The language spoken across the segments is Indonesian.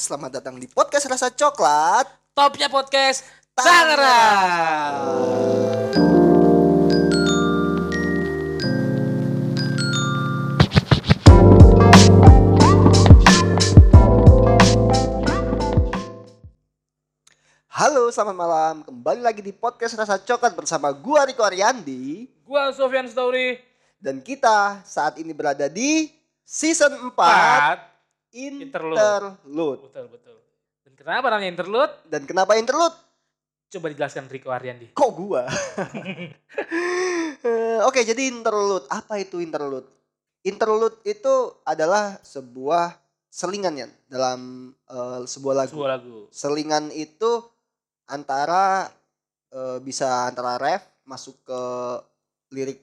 selamat datang di podcast Rasa Coklat Topnya podcast Tangerang. Halo, selamat malam. Kembali lagi di podcast Rasa Coklat bersama gua Riko Ariandi Gua Sofian Story dan kita saat ini berada di season 4 Empat. Interlude. Interlude. Betul betul. Dan kenapa namanya interlude? Dan kenapa interlude? Coba dijelaskan Riko Ariandi. Kok gua? Oke, jadi interlude. Apa itu interlude? Interlude itu adalah sebuah selingan ya dalam eh, sebuah lagu. Sebuah lagu. Selingan itu antara eh, bisa antara ref masuk ke lirik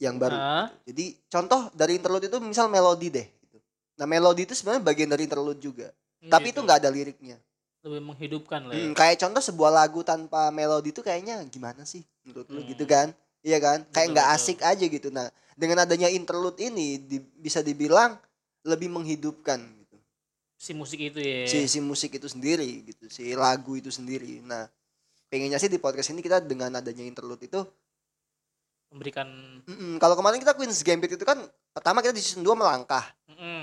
yang baru. Ah, Jadi contoh dari interlude itu misal melodi deh. Nah melodi itu sebenarnya bagian dari interlude juga. Tapi itu nggak ada liriknya. lebih menghidupkan lah ya. Hmm, kayak contoh sebuah lagu tanpa melodi itu kayaknya gimana sih menurut lu Hmm. gitu kan? Iya kan? Kayak nggak asik aja gitu. Nah dengan adanya interlude ini di- bisa dibilang lebih menghidupkan gitu. Si musik itu ya. Si si musik itu sendiri gitu, si lagu itu sendiri. Nah pengennya sih di podcast ini kita dengan adanya interlude itu memberikan mm-mm, kalau kemarin kita Queen's Gambit itu kan pertama kita di season 2 melangkah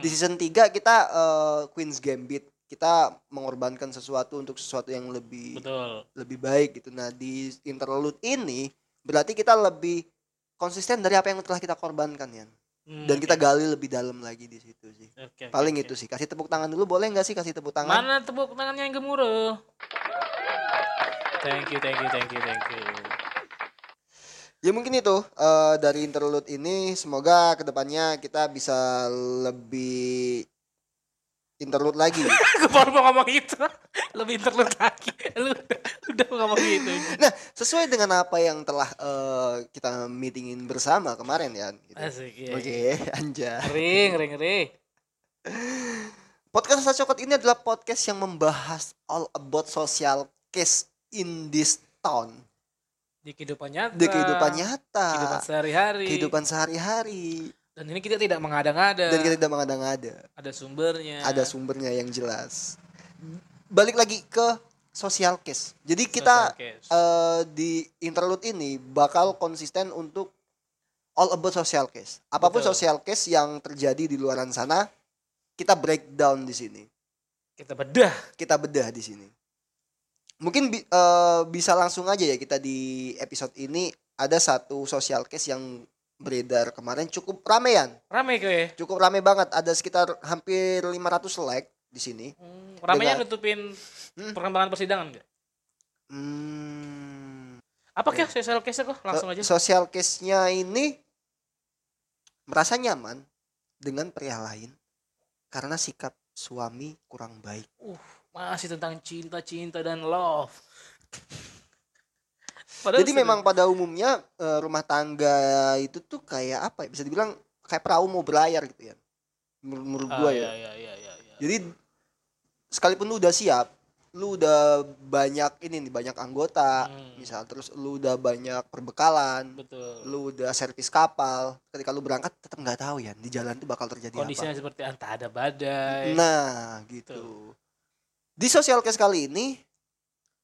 Di season 3 kita eh, Queen's Gambit kita mengorbankan sesuatu untuk sesuatu yang lebih betul. lebih baik gitu. Nah di interlude ini berarti kita lebih konsisten dari apa yang telah kita korbankan ya. Hmm, Dan kita oke. gali lebih dalam lagi di situ sih. Oke, Paling oke. itu sih. Kasih tepuk tangan dulu boleh nggak sih kasih tepuk tangan? Mana tepuk tangannya yang gemuruh? Thank you, thank you, thank you, thank you. Ya mungkin itu eh, dari interlude ini semoga ke depannya kita bisa lebih interlude lagi. Gue baru mau ngomong itu. Lebih interlude lagi. Lu udah, udah mau ngomong gitu. nah sesuai dengan apa yang telah eh, kita meetingin bersama kemarin ya. Gitu. Asik, iya. Oke anjay. Ngeri, ngeri, ngeri. Podcast Rasa Coklat ini adalah podcast yang membahas all about social case in this town. Di kehidupan nyata. Di kehidupan nyata. Kehidupan sehari-hari. Kehidupan sehari-hari. Dan ini kita tidak mengada-ngada. Dan kita tidak mengada-ngada. Ada sumbernya. Ada sumbernya yang jelas. Balik lagi ke social case. Jadi kita case. eh, di interlude ini bakal konsisten untuk all about social case. Apa pun Betul. social case yang terjadi di luaran sana, kita breakdown di sini. kita bedah. kita bedah di sini. Mungkin bi- eh, bisa langsung aja ya kita di episode ini ada satu social case yang beredar kemarin cukup ramean, Rame ke cukup rame banget. Ada sekitar hampir 500 like di sini. hmm, Ramenya Dengan- nutupin Hmm. perkembangan persidangan enggak? Hmm, Apa kah social case kok? Langsung aja. so- Social case-nya ini merasa nyaman dengan pria lain karena sikap suami kurang baik. Uh, masih tentang cinta, cinta dan love. Padahal Jadi memang pada umumnya eh, rumah tangga itu tuh kayak apa ya? Bisa dibilang kayak perahu mau berlayar gitu ya. Menurut, menurut Ah, gua ya. iya, iya, iya, iya. Jadi sekalipun lu udah siap, lu udah banyak ini nih banyak anggota, Hmm. misal terus lu udah banyak perbekalan, betul. lu udah servis kapal. Ketika lu berangkat tetap nggak tahu ya di jalan tuh bakal terjadi Kondisinya seperti entah ada badai. apa. Nah, gitu. Di sosial case kali ini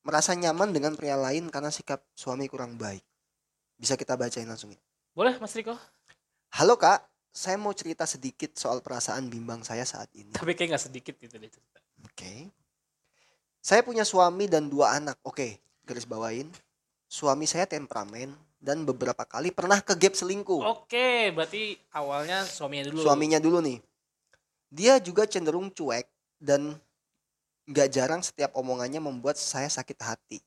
merasa nyaman dengan pria lain karena sikap suami kurang baik. Bisa kita bacain langsung ya. Boleh Mas Riko? Halo kak, saya mau cerita sedikit soal perasaan bimbang saya saat ini. Tapi kayak nggak sedikit gitu deh cerita. Oke. Saya punya suami dan dua anak. Oke, garis bawain. Suami saya temperamen dan beberapa kali pernah ke gap selingkuh. Oke, berarti awalnya suaminya dulu. Suaminya dulu nih. Dia juga cenderung cuek dan nggak jarang setiap omongannya membuat saya sakit hati.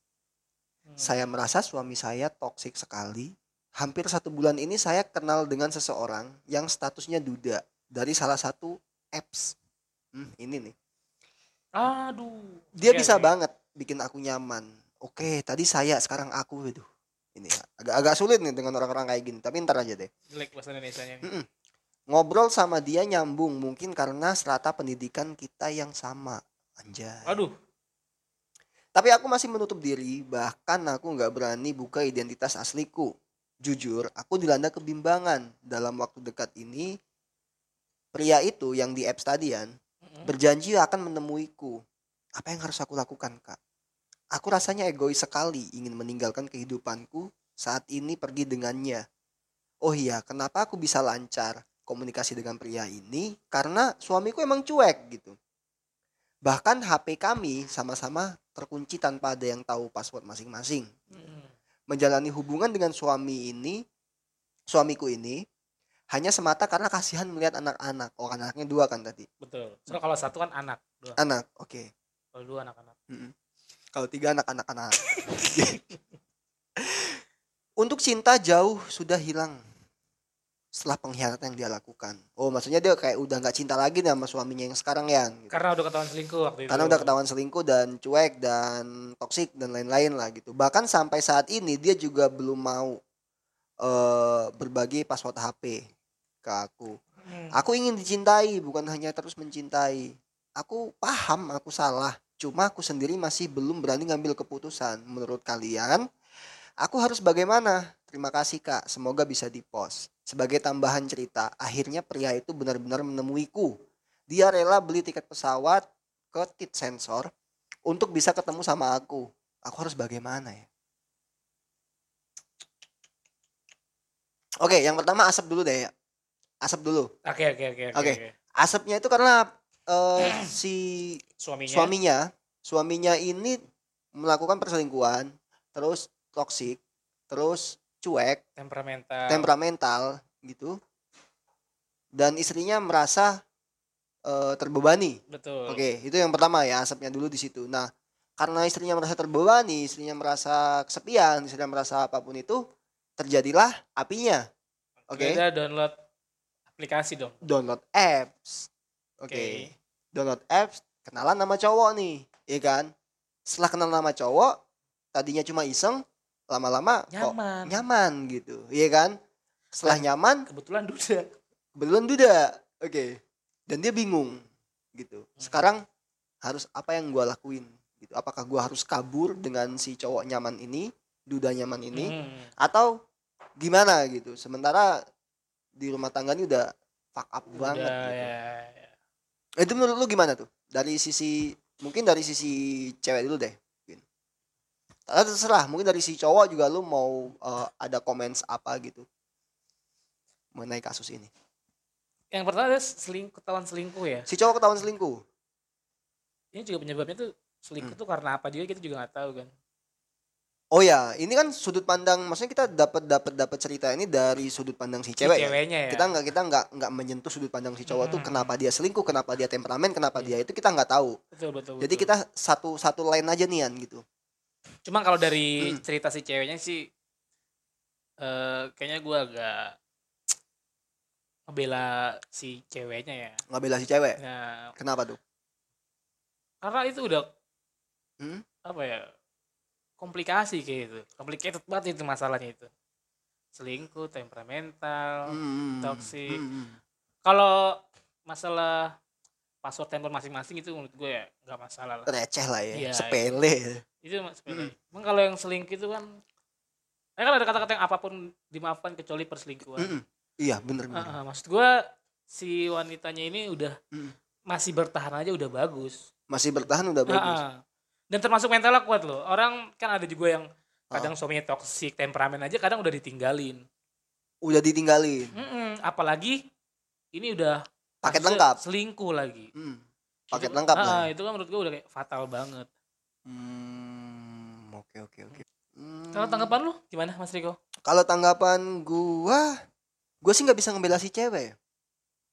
Hmm. Saya merasa suami saya toksik sekali. Hampir satu bulan ini saya kenal dengan seseorang yang statusnya duda dari salah satu apps. Hmm, ini nih. Aduh. Dia Oke, bisa oke. banget bikin aku nyaman. Oke, tadi saya, sekarang aku itu. Ini agak agak sulit nih dengan orang-orang kayak gini, tapi ntar aja deh. Jelek bahasa Indonesia-nya. nih. Mm-mm. Ngobrol sama dia nyambung mungkin karena strata pendidikan kita yang sama. Anjay. Aduh. Tapi aku masih menutup diri, bahkan aku nggak berani buka identitas asliku. Jujur, aku dilanda kebimbangan dalam waktu dekat ini. Pria itu yang di apps tadian berjanji akan menemuiku apa yang harus aku lakukan kak aku rasanya egois sekali ingin meninggalkan kehidupanku saat ini pergi dengannya oh iya kenapa aku bisa lancar komunikasi dengan pria ini karena suamiku emang cuek gitu bahkan HP kami sama-sama terkunci tanpa ada yang tahu password masing-masing Hmm. menjalani hubungan dengan suami ini suamiku ini hanya semata karena kasihan melihat anak-anak oh anaknya dua kan tadi Betul. So, kalau satu kan anak, dua. anak oke Kalau dua anak-anak. Mm-mm. Kalau tiga anak anak anak. Untuk cinta jauh sudah hilang setelah pengkhianatan yang dia lakukan. Oh, maksudnya dia kayak udah nggak cinta lagi nih sama suaminya yang sekarang ya. gitu. Karena udah ketahuan selingkuh waktu itu. Karena udah ketahuan selingkuh dan cuek dan toksik dan lain-lain lah gitu. Bahkan sampai saat ini dia juga belum mau eh berbagi password HP ke aku. Hmm. Aku ingin dicintai, bukan hanya terus mencintai. Aku paham aku salah, cuma aku sendiri masih belum berani ngambil keputusan. Menurut kalian, aku harus bagaimana? Terima kasih kak, semoga bisa dipost. Sebagai tambahan cerita, akhirnya pria itu benar-benar menemuiku. Dia rela beli tiket pesawat ke tit sensor untuk bisa ketemu sama aku. Aku harus bagaimana ya? Oke, yang pertama asap dulu deh ya. Asap dulu. Oke oke oke oke. Asapnya itu karena eh, si Suaminya. suaminya suaminya ini melakukan perselingkuhan terus toksik terus cuek temperamental. temperamental gitu dan istrinya merasa eh, terbebani Betul. oke itu yang pertama ya asapnya dulu di situ nah karena istrinya merasa terbebani istrinya merasa kesepian istrinya merasa apa pun itu terjadilah apinya oke Kita download aplikasi dong. download apps oke Oke. download apps kenalan nama cowok nih ya kan setelah kenal nama cowok tadinya cuma iseng lama-lama kok Nyaman. nyaman gitu ya kan setelah nyaman Kebetulan duda. belum duda oke dan dia bingung gitu sekarang harus apa yang gua lakuin gitu apakah gua harus kabur dengan si cowok nyaman ini duda nyaman ini Hmm. atau gimana gitu sementara di rumah tangga ini udah fuck up banget Udah, gitu. ya, ya. Itu menurut lu gimana tuh? Dari sisi mungkin dari sisi cewek dulu deh. Ah, terserah, mungkin dari si cowok juga lu mau eh, ada comments apa gitu mengenai kasus ini. Yang pertama adalah selingkuh, ketahuan selingkuh ya. Si cowok ketahuan selingkuh. Ini juga penyebabnya tuh selingkuh Hmm. tuh karena apa juga kita juga nggak tahu kan. Oh ya, ini kan sudut pandang maksudnya kita dapat dapat dapat cerita ini dari sudut pandang si Si cewek. ya? ceweknya ya. Kita nggak kita nggak nggak menyentuh sudut pandang si cowok tuh Hmm. kenapa dia selingkuh, kenapa dia temperamen, kenapa Iya. dia itu kita nggak tahu. betul betul. Jadi betul. kita satu satu line aja nian gitu. Cuma kalau dari Hmm. cerita si ceweknya sih eh kayaknya gua agak ngebela si ceweknya ya. Nggak bela si cewek. Nah, Kenapa tuh? karena itu udah Hmm? apa ya? komplikasi kayak gitu. Complicated banget itu masalahnya itu. Selingkuh, temperamental. Hmm, toxic. hmm, hmm. Kalau masalah password handphone masing-masing itu menurut gue ya nggak masalah lah. receh lah ya, Iya, sepele. Itu mas sepele. Mm. Emang kalau yang selingkuh itu kan ya kan ada kata-kata yang apa pun dimaafkan kecuali perselingkuhan. Mm-mm. Iya bener bener. Ah, maksud gue si wanitanya ini udah Mm. masih bertahan aja udah bagus. Masih bertahan udah Ah, bagus. ah. Dan termasuk mentalnya kuat loh. Orang kan ada juga yang Ah. kadang suaminya toksik, temperamen aja kadang udah ditinggalin. Udah ditinggalin. Mm-mm, apalagi ini udah Paket lengkap. Selingkuh lagi. Hmm. Paket Itu- lengkap ah, lah. ah, itu kan menurut gue udah kayak fatal banget. Hmm, oke oke oke. Hmm, Kalau tanggapan lu gimana Mas Riko? Kalau tanggapan gua, gua sih nggak bisa ngebela si cewek.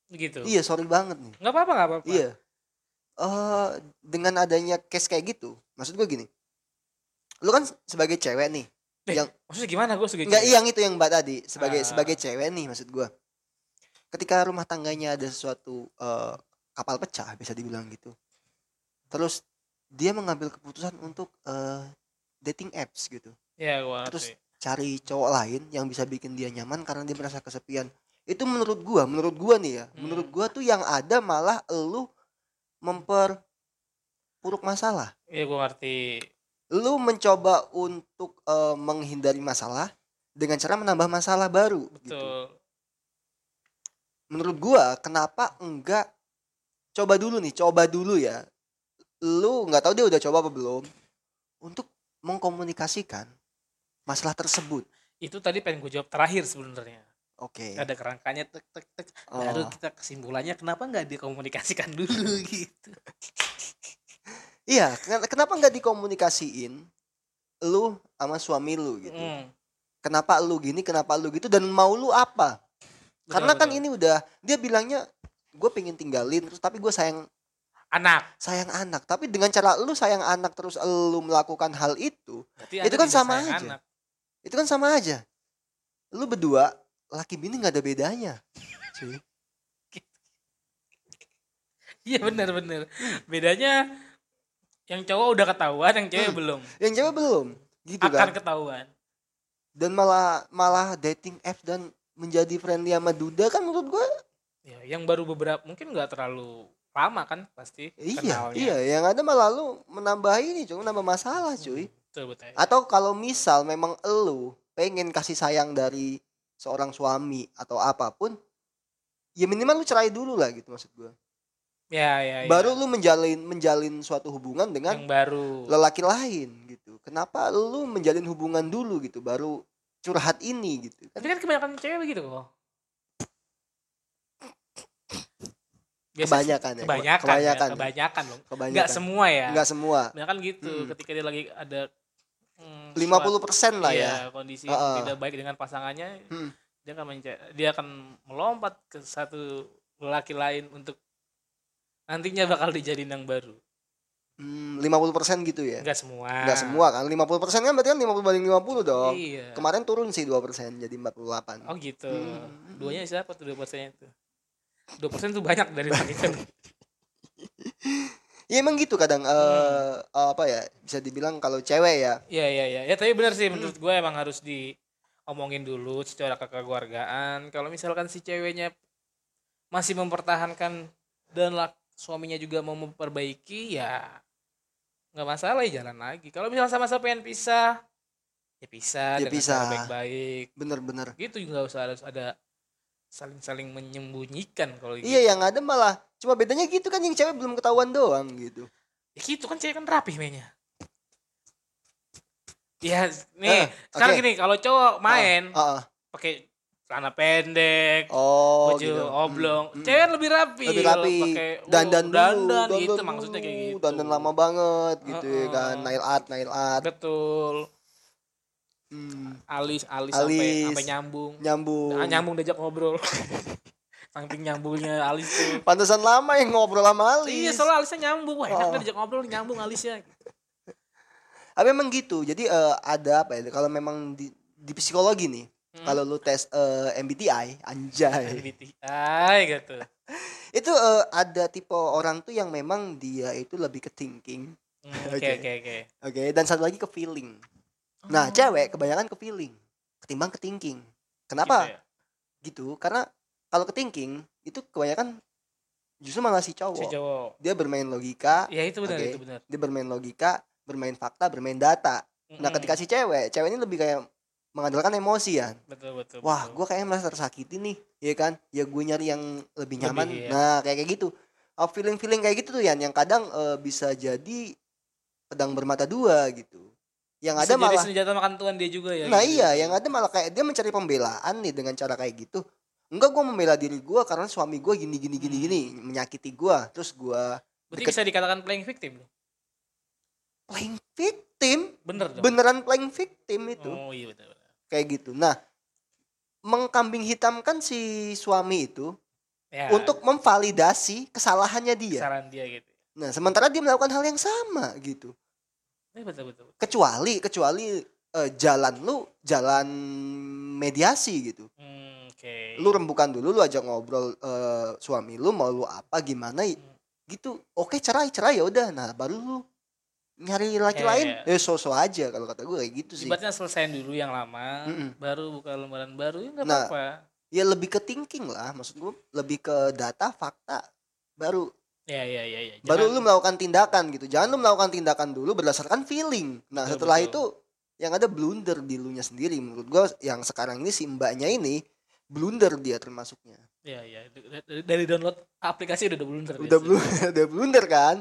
Gitu. Iya sorry banget nih. Nggak apa-apa, nggak apa-apa. Iya. Eh dengan adanya case kayak gitu, maksud gua gini. Lu kan sebagai cewek nih, Eh, yang- maksudnya gimana gue sebagai cewek? yang itu yang Mbak tadi sebagai Ah. sebagai cewek nih maksud gua. Ketika rumah tangganya ada sesuatu eh, kapal pecah bisa dibilang gitu. Terus dia mengambil keputusan untuk eh, dating apps gitu. Iya, gue Terus ngerti. Cari cowok lain yang bisa bikin dia nyaman karena dia merasa kesepian. Itu menurut gua, menurut gua nih ya. Hmm. Menurut gua tuh yang ada malah elu memperpuruk masalah. Iya, gue ngerti. Lu mencoba untuk eh, menghindari masalah dengan cara menambah masalah baru gitu. Menurut gua kenapa enggak coba dulu nih coba dulu ya lu nggak tahu dia udah coba apa belum untuk mengkomunikasikan masalah tersebut. Itu tadi pengen gue jawab terakhir sebenarnya. Oke. Ada kerangkanya tek tek tek. Oh. Baru kita kesimpulannya kenapa nggak dikomunikasikan dulu gitu. Iya, ken- kenapa nggak dikomunikasiin lu sama suami lu gitu? Mm, Kenapa lu gini, kenapa lu gitu dan mau lu apa? Betul, Karena kan ini udah dia bilangnya gue pengen tinggalin terus tapi gue sayang anak. sayang anak tapi dengan cara lu sayang anak terus lu melakukan hal itu Berarti Itu kan sama aja. anak. itu kan sama aja lu berdua laki bini nggak ada bedanya cuy Iya benar benar. Bedanya yang cowok udah ketahuan, yang cewek Hmm. belum. yang cewek belum gitu Akan kan ketahuan. dan malah malah dating app dan menjadi friendly sama duda kan menurut gue Ya, yang baru beberapa mungkin nggak terlalu lama kan pasti iya kenalnya. iya yang ada malah lu menambah ini cuy menambah masalah cuy Betul betul. atau kalau misal memang lu pengen kasih sayang dari seorang suami atau apa pun ya minimal lu cerai dulu lah gitu maksud gue Ya ya. ya. baru lu menjalin menjalin suatu hubungan dengan yang baru. lelaki lain gitu kenapa lu menjalin hubungan dulu gitu baru curhat ini gitu Tapi kan kebanyakan cewek begitu kok. Biasa sih, kebanyakan ya kebanyakan, kebanyakan ya, ya. kebanyakan loh. kebanyakan Nggak semua ya. Nggak semua Kebanyakan gitu Hmm. ketika dia lagi ada hmm, 50% lah iya, ya kondisi Heeh. tidak baik dengan pasangannya, Hmm. dia akan dia akan melompat ke satu lelaki lain untuk nantinya bakal dijadiin yang baru. Hmm, 50% gitu ya Enggak semua. Nggak semua kan 50% kan berarti kan 50 banding 50 dong Iya. kemarin turun sih 2% jadi 48 Oh gitu. Hmm. Duanya siapa tuh dua persennya itu? Dua persen tuh banyak dari itu. Ya emang gitu kadang eh apa ya bisa dibilang kalau cewek ya Iya iya iya. Ya tapi benar Hmm. sih menurut gue emang harus diomongin dulu secara kekeluargaan. Kalau misalkan si ceweknya masih mempertahankan dan lak- suaminya juga mau memperbaiki ya nggak masalah ya jalan lagi. Kalau misalnya sama-sama pengen pisah ya pisah Ya pisah. baik-baik. bener-bener Gitu juga usah harus ada saling-saling menyembunyikan kalau gitu. iya yang ada malah cuma bedanya gitu kan yang cewek belum ketahuan doang gitu Ya gitu kan cewek kan rapih mainnya. Ya nih, Eh, sekarang oke. gini kalau cowok main Ah, ah. pakai celana pendek, oh baju gitu oblong, Hmm, hmm. cewek lebih rapi. lebih rapi pakai dandan dulu dandan, dandan gitu dulu, maksudnya kayak gitu. dandan lama banget gitu ya kan nail art nail art Betul. Hmm, Alis alis sampai Alis. sampai nyambung. nyambung Ah, nyambung diajak ngobrol. Saking nyambungnya alis tuh. pantesan lama yang ngobrol sama Alis Iya, soalnya alisnya nyambung. Wah, enak Oh. diajak ngobrol nyambung alisnya. tapi emang gitu jadi eh, ada apa ya kalau memang di, di psikologi nih Hmm. kalau lu tes eh, MBTI anjay MBTI gitu. itu eh, ada tipe orang tuh yang memang dia itu lebih ke thinking Hmm, Oke. Oke, oke, oke. dan satu lagi ke feeling nah Oh, cewek kebanyakan ke feeling ketimbang ke thinking kenapa gitu ya. gitu karena kalau ke thinking itu kebanyakan justru malah si cowok, Si cowok. dia bermain logika Ya itu benar, Oke. itu benar. dia bermain logika bermain fakta bermain data nah Mm-mm. ketika si cewek cewek ini lebih kayak mengandalkan emosi ya betul betul. wah gue kayaknya merasa tersakiti nih ya kan ya gue nyari yang lebih Lebih, nyaman ya. nah kayak kayak gitu feeling feeling kayak gitu tuh Yan yang kadang eh, bisa jadi pedang bermata dua gitu yang Bisa ada jadi malah senjata makan tuan dia juga ya. nah gitu. iya yang ada malah kayak dia mencari pembelaan nih dengan cara kayak gitu enggak gue membela diri gue karena suami gue gini gini gini Hmm. gini menyakiti gue terus gue Berarti deket- bisa dikatakan playing victim loh. playing victim Bener dong. beneran playing victim itu Oh iya betul. Kayak gitu nah mengkambing hitamkan si suami itu Ya, untuk memvalidasi kesalahannya dia saran dia gitu. Nah, sementara dia melakukan hal yang sama gitu. Eh, betul betul. betul. Kecuali kecuali eh, jalan lu jalan mediasi gitu. Hmm, oke. Lu rembukan dulu lu ajak ngobrol eh, suami lu mau lu apa gimana i- gitu. Oke, cerai, cerai ya udah. Nah, baru lu nyari laki Iya, lain. iya. Eh, so-so aja kalau kata gue kayak gitu sih. Ibaratnya selesaiin dulu yang lama, Mm-mm. baru buka lembaran baru ya nggak Nah, apa-apa. Ya lebih ke thinking lah, maksud gue lebih ke data, fakta baru Ya ya ya ya. baru Jangan- lu melakukan tindakan gitu. Jangan lu melakukan tindakan dulu berdasarkan feeling. Nah, Betul, setelah betul. itu yang ada blunder di lu nya sendiri menurut gua yang sekarang ini si mbaknya ini blunder dia termasuknya. Ya ya. Dari- Dari download aplikasi udah blunder. Udah blunder, udah blunder kan?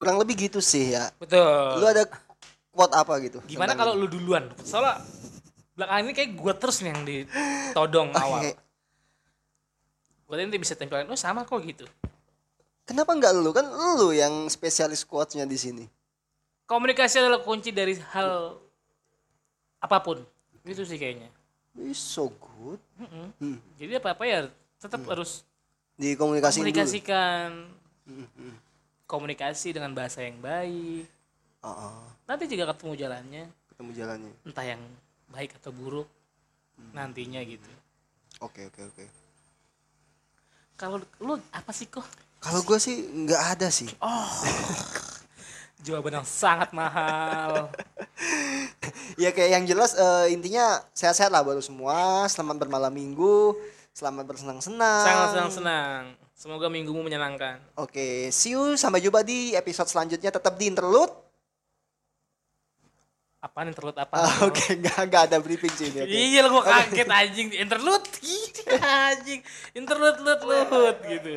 Kurang lebih gitu sih ya. Betul. Lu ada quote apa gitu? Gimana kalau lu duluan? Soalnya belakangan ini kayak gue terus nih yang ditodong awal Oke. gue nanti bisa tempelin oh sama kok gitu. Kenapa nggak lu? Kan lu yang spesialis quotesnya di sini. Komunikasi adalah kunci dari hal apa pun. Gitu sih kayaknya. It's so good. Mm-mm. Hmm. jadi apa apa ya tetap harus dikomunikasiin dulu. komunikasikan. Hmm, komunikasi dengan bahasa yang baik. Oh, oh, nanti jika ketemu jalannya. Ketemu jalannya. Entah yang baik atau buruk Hmm. nantinya gitu. Oke oke oke. Kalau lu apa sih kok? Kalau gue sih nggak ada sih. Jawaban yang sangat mahal. Ya kayak yang jelas eh, intinya sehat-sehat lah baru semua. Selamat bermalam minggu. Selamat bersenang-senang. Sangat senang senang semoga minggumu menyenangkan. Oke see you sampai jumpa di episode selanjutnya. Tetap di interlude. Apaan interlude apa Ah, oke nggak nggak ada briefing sih ini oke. Iya gua kaget anjing. Interlude? Anjing. Interlude lut lut gitu